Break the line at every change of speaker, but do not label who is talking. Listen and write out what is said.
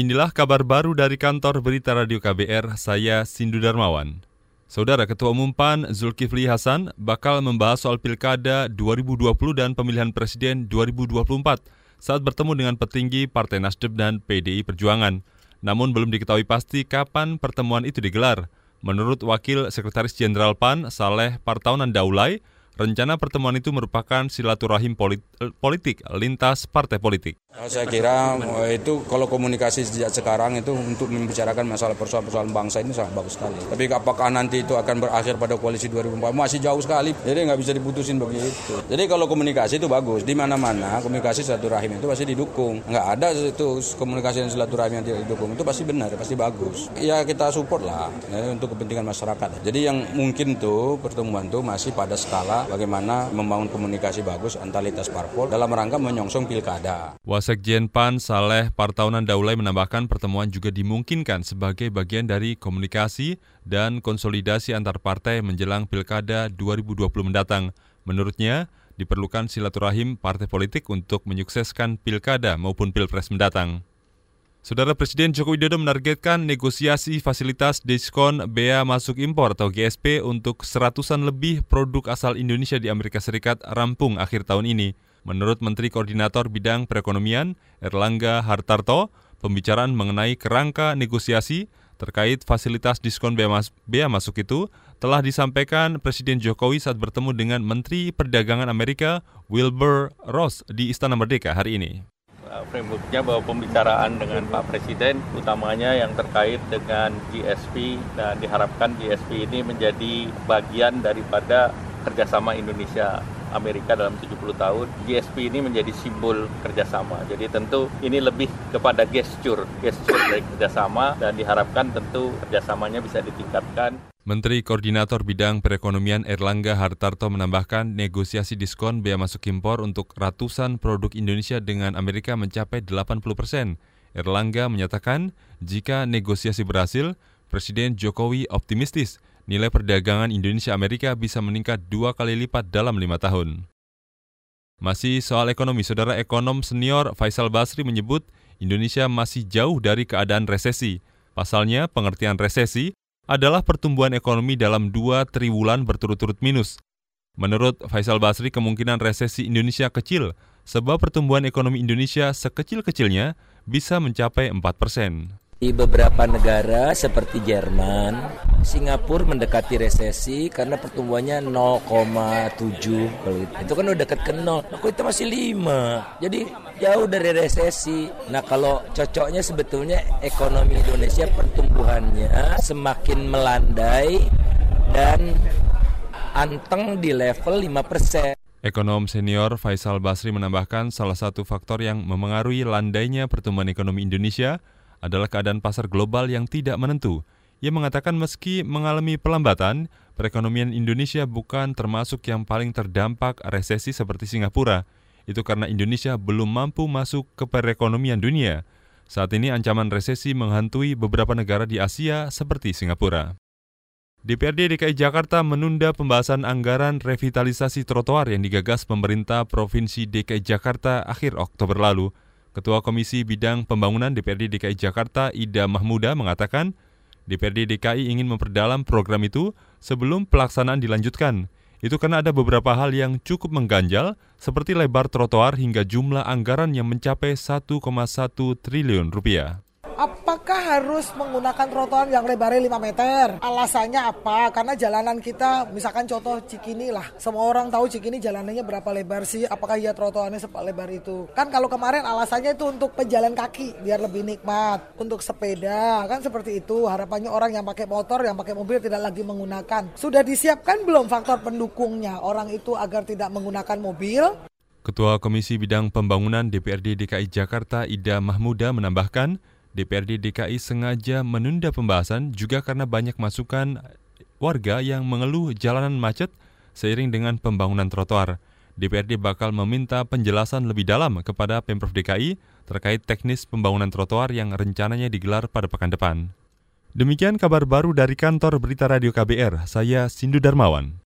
Inilah kabar baru dari kantor Berita Radio KBR, saya Sindu Darmawan. Saudara Ketua Umum PAN Zulkifli Hasan bakal membahas soal Pilkada 2020 dan pemilihan presiden 2024 saat bertemu dengan petinggi Partai Nasdem dan PDI Perjuangan. Namun belum diketahui pasti kapan pertemuan itu digelar. Menurut Wakil Sekretaris Jenderal PAN Saleh Partaunan Daulay, Rencana pertemuan itu merupakan silaturahim politik lintas partai politik.
Saya kira eh, itu kalau komunikasi sejak sekarang itu untuk membicarakan masalah persoalan-persoalan bangsa ini sangat bagus sekali. Tapi apakah nanti itu akan berakhir pada koalisi 2004 masih jauh sekali. Jadi nggak bisa diputusin begitu. Jadi kalau komunikasi itu bagus di mana-mana komunikasi silaturahim itu pasti didukung. Nggak ada itu komunikasi dan silaturahim yang tidak didukung itu pasti benar, pasti bagus. Ya kita support lah ya, untuk kepentingan masyarakat. Jadi yang mungkin tuh pertemuan tuh masih pada skala bagaimana membangun komunikasi bagus antar lintas parpol dalam rangka menyongsong pilkada.
Wasekjen PAN Saleh Partaunan Daulay menambahkan pertemuan juga dimungkinkan sebagai bagian dari komunikasi dan konsolidasi antar partai menjelang pilkada 2020 mendatang. Menurutnya, diperlukan silaturahim partai politik untuk menyukseskan pilkada maupun pilpres mendatang. Saudara Presiden Joko Widodo menargetkan negosiasi fasilitas diskon bea masuk impor atau GSP untuk seratusan lebih produk asal Indonesia di Amerika Serikat rampung akhir tahun ini. Menurut Menteri Koordinator Bidang Perekonomian Erlangga Hartarto, pembicaraan mengenai kerangka negosiasi terkait fasilitas diskon bea, mas masuk itu telah disampaikan Presiden Jokowi saat bertemu dengan Menteri Perdagangan Amerika Wilbur Ross di Istana Merdeka hari ini.
Frameworknya bahwa pembicaraan dengan Pak Presiden utamanya yang terkait dengan GSP dan diharapkan GSP ini menjadi bagian daripada kerjasama Indonesia Amerika dalam 70 tahun, GSP ini menjadi simbol kerjasama. Jadi tentu ini lebih kepada gesture, gesture dari kerjasama dan diharapkan tentu kerjasamanya bisa ditingkatkan.
Menteri Koordinator Bidang Perekonomian Erlangga Hartarto menambahkan negosiasi diskon bea masuk impor untuk ratusan produk Indonesia dengan Amerika mencapai 80 persen. Erlangga menyatakan jika negosiasi berhasil, Presiden Jokowi optimistis nilai perdagangan Indonesia-Amerika bisa meningkat dua kali lipat dalam lima tahun. Masih soal ekonomi, saudara ekonom senior Faisal Basri menyebut Indonesia masih jauh dari keadaan resesi. Pasalnya, pengertian resesi adalah pertumbuhan ekonomi dalam dua triwulan berturut-turut minus. Menurut Faisal Basri, kemungkinan resesi Indonesia kecil, sebab pertumbuhan ekonomi Indonesia sekecil-kecilnya bisa mencapai 4 persen.
Di beberapa negara seperti Jerman, Singapura mendekati resesi karena pertumbuhannya 0,7 itu kan udah dekat ke 0. Aku itu masih 5. Jadi jauh dari resesi. Nah, kalau cocoknya sebetulnya ekonomi Indonesia pertumbuhannya semakin melandai dan anteng di level 5%.
Ekonom senior Faisal Basri menambahkan salah satu faktor yang memengaruhi landainya pertumbuhan ekonomi Indonesia adalah keadaan pasar global yang tidak menentu. Ia mengatakan meski mengalami pelambatan, perekonomian Indonesia bukan termasuk yang paling terdampak resesi seperti Singapura. Itu karena Indonesia belum mampu masuk ke perekonomian dunia. Saat ini ancaman resesi menghantui beberapa negara di Asia seperti Singapura. DPRD DKI Jakarta menunda pembahasan anggaran revitalisasi trotoar yang digagas pemerintah Provinsi DKI Jakarta akhir Oktober lalu. Ketua Komisi Bidang Pembangunan DPRD DKI Jakarta Ida Mahmuda mengatakan DPRD DKI ingin memperdalam program itu sebelum pelaksanaan dilanjutkan. Itu karena ada beberapa hal yang cukup mengganjal seperti lebar trotoar hingga jumlah anggaran yang mencapai 1,1 triliun rupiah.
Apakah harus menggunakan trotoar yang lebarnya 5 meter? Alasannya apa? Karena jalanan kita, misalkan contoh Cikini lah. Semua orang tahu Cikini jalanannya berapa lebar sih? Apakah ya trotoarnya lebar itu? Kan kalau kemarin alasannya itu untuk pejalan kaki, biar lebih nikmat. Untuk sepeda, kan seperti itu. Harapannya orang yang pakai motor, yang pakai mobil tidak lagi menggunakan. Sudah disiapkan belum faktor pendukungnya? Orang itu agar tidak menggunakan mobil,
Ketua Komisi Bidang Pembangunan DPRD DKI Jakarta Ida Mahmuda menambahkan, DPRD DKI sengaja menunda pembahasan juga karena banyak masukan warga yang mengeluh jalanan macet seiring dengan pembangunan trotoar. DPRD bakal meminta penjelasan lebih dalam kepada Pemprov DKI terkait teknis pembangunan trotoar yang rencananya digelar pada pekan depan. Demikian kabar baru dari kantor Berita Radio KBR, saya Sindu Darmawan.